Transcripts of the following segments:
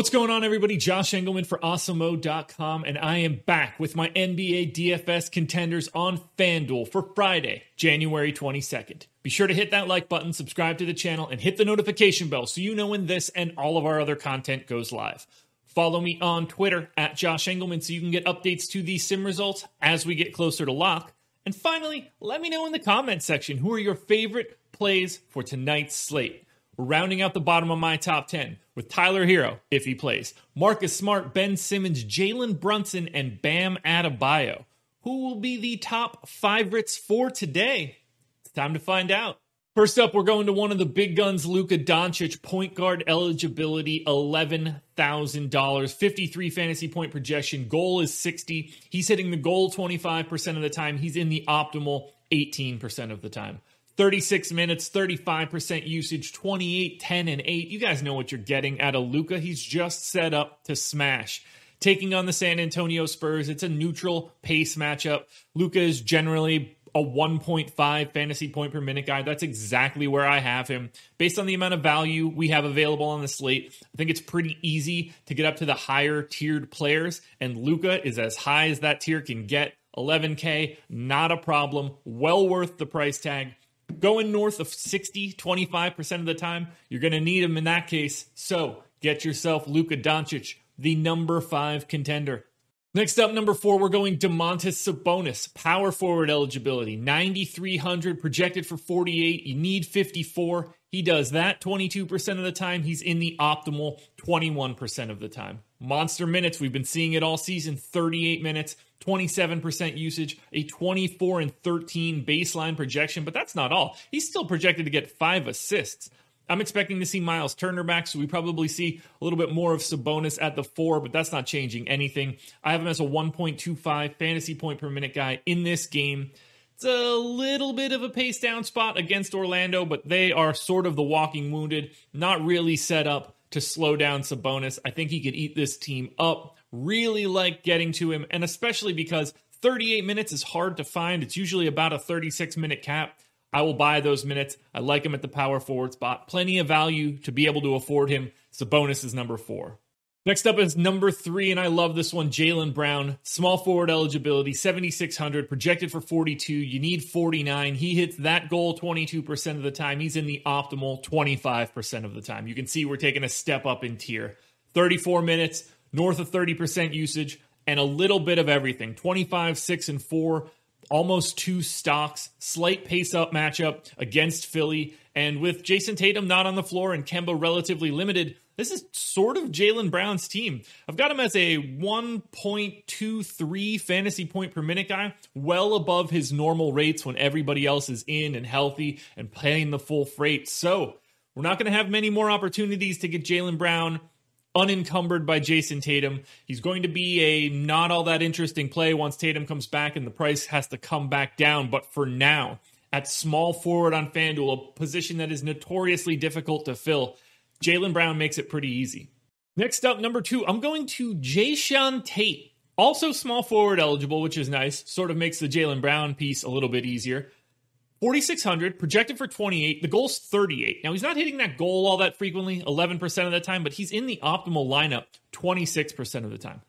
What's going on, everybody? Josh Engleman for Awesemo.com, and I am back with my NBA DFS contenders on FanDuel for Friday, January 22nd. Be sure to hit that like button, subscribe to the channel, and hit the notification bell so you know when this and all of our other content goes live. Follow me on Twitter at Josh Engleman so you can get updates to these sim results as we get closer to lock. And finally, let me know in the comments section who are your favorite plays for tonight's slate. We're rounding out the bottom of my top 10 with Tyler Herro, if he plays, Marcus Smart, Ben Simmons, Jalen Brunson, and Bam Adebayo. Who will be the top favorites for today? It's time to find out. First up, we're going to one of the big guns, Luka Doncic, point guard eligibility, $11,000, 53 fantasy point projection. Goal is 60. He's hitting the goal 25% of the time. He's in the optimal 18% of the time. 36 minutes, 35% usage, 28, 10, and 8. You guys know what you're getting out of Luka. He's just set up to smash. Taking on the San Antonio Spurs, it's a neutral pace matchup. Luka is generally a 1.5 fantasy point per minute guy. That's exactly where I have him. Based on the amount of value we have available on the slate, I think it's pretty easy to get up to the higher tiered players, and Luka is as high as that tier can get. 11K, not a problem. Well worth the price tag going north of 60, 25% of the time, you're going to need him in that case. So get yourself Luka Doncic, the number five contender. Next up, number four, we're going Domantas Sabonis, power forward eligibility, 9,300 projected for 48. You need 54. He does that 22% of the time. He's in the optimal 21% of the time. Monster minutes, we've been seeing it all season 38 minutes, 27% usage, a 24 and 13 baseline projection, but that's not all. He's still projected to get five assists. I'm expecting to see Miles Turner back, so we probably see a little bit more of Sabonis at the four, but that's not changing anything. I have him as a 1.25 fantasy point per minute guy in this game. It's a little bit of a pace down spot against Orlando, but they are sort of the walking wounded, not really set up to slow down Sabonis. I think he could eat this team up. Really like getting to him, and especially because 38 minutes is hard to find. It's usually about a 36 minute cap. I will buy those minutes. I like him at the power forward spot. Plenty of value to be able to afford him. Sabonis is number four. Next up is number three, and I love this one Jaylen Brown. Small forward eligibility, 7,600, projected for 42. You need 49. He hits that goal 22% of the time. He's in the optimal 25% of the time. You can see we're taking a step up in tier. 34 minutes, north of 30% usage, and a little bit of everything 25, 6, and 4 almost two stocks, slight pace up matchup against Philly. And with Jayson Tatum not on the floor and Kemba relatively limited, this is sort of Jaylen Brown's team. I've got him as a 1.23 fantasy point per minute guy, well above his normal rates when everybody else is in and healthy and paying the full freight. So we're not going to have many more opportunities to get Jaylen Brown unencumbered by Jayson Tatum. He's going to be a not all that interesting play once Tatum comes back and the price has to come back down. But for now, at small forward on FanDuel, a position that is notoriously difficult to fill, Jaylen Brown makes it pretty easy. Next up, number two, I'm going to Jae'Sean Tate. Also small forward eligible, which is nice. Sort of makes the Jaylen Brown piece a little bit easier. 4,600, projected for 28. The goal's 38. Now, he's not hitting that goal all that frequently, 11% of the time, but he's in the optimal lineup 26% of the time.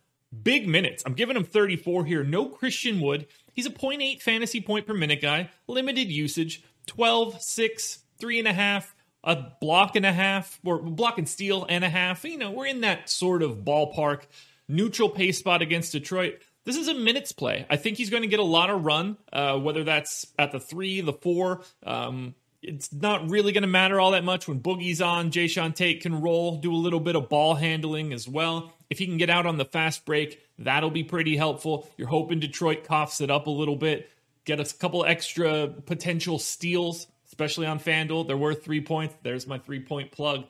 Big minutes. I'm giving him 34 here. No Christian Wood. He's a 0.8 fantasy point per minute guy. Limited usage. 12, 6, 3.5, a block and a half, or block and steal and a half. You know, we're in that sort of ballpark. Neutral pace spot against Detroit. This is a minutes play. I think he's going to get a lot of run, uh, whether that's at the three, the four. Um, it's not really going to matter all that much when Boogie's on. Jae'Sean Tate can roll, do a little bit of ball handling as well. If he can get out on the fast break, that'll be pretty helpful. You're hoping Detroit coughs it up a little bit, get a couple extra potential steals, especially on FanDuel. They're worth three points. There's my three point plug.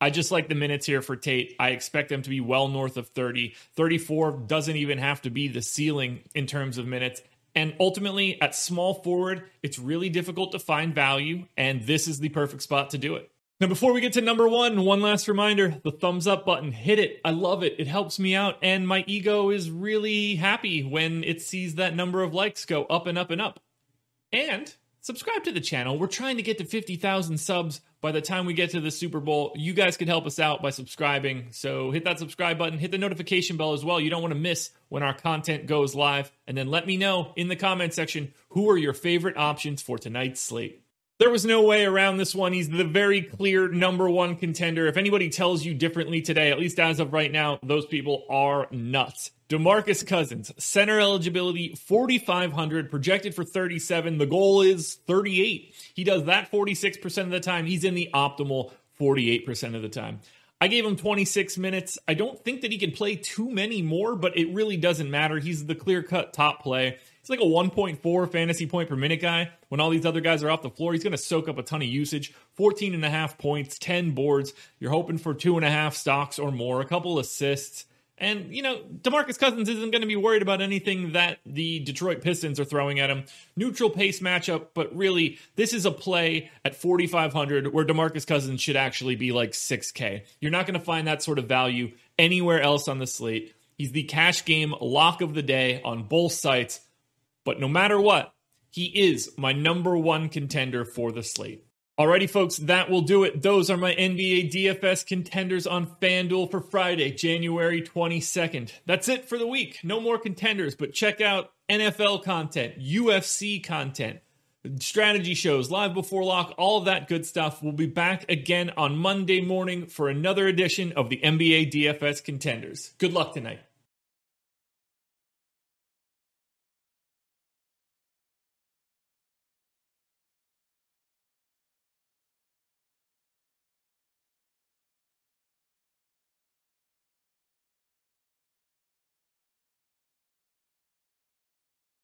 I just like the minutes here for Tate. I expect them to be well north of 30. 34 doesn't even have to be the ceiling in terms of minutes. And ultimately, at small forward, it's really difficult to find value, and this is the perfect spot to do it. Now, before we get to number one, one last reminder the thumbs up button, hit it. I love it. It helps me out, and my ego is really happy when it sees that number of likes go up and up and up. And subscribe to the channel. We're trying to get to 50,000 subs by the time we get to the Super Bowl. You guys can help us out by subscribing. So hit that subscribe button, hit the notification bell as well. You don't want to miss when our content goes live. And then let me know in the comment section who are your favorite options for tonight's slate. There was no way around this one. He's the very clear number one contender. If anybody tells you differently today, at least as of right now, those people are nuts. DeMarcus Cousins, center eligibility 4,500, projected for 37. The goal is 38. He does that 46% of the time. He's in the optimal 48% of the time. I gave him 26 minutes. I don't think that he can play too many more, but it really doesn't matter. He's the clear cut top play. He's like a 1.4 fantasy point per minute guy. When all these other guys are off the floor, he's going to soak up a ton of usage. 14 and a half points, 10 boards. You're hoping for two and a half stocks or more, a couple assists. And, you know, DeMarcus Cousins isn't going to be worried about anything that the Detroit Pistons are throwing at him. Neutral pace matchup, but really, this is a play at 4,500 where DeMarcus Cousins should actually be like 6K. You're not going to find that sort of value anywhere else on the slate. He's the cash game lock of the day on both sites. But no matter what, he is my number one contender for the slate. Alrighty, folks, that will do it. Those are my NBA DFS contenders on FanDuel for Friday, January 22nd. That's it for the week. No more contenders, but check out NFL content, UFC content, strategy shows, live before lock, all that good stuff. We'll be back again on Monday morning for another edition of the NBA DFS contenders. Good luck tonight.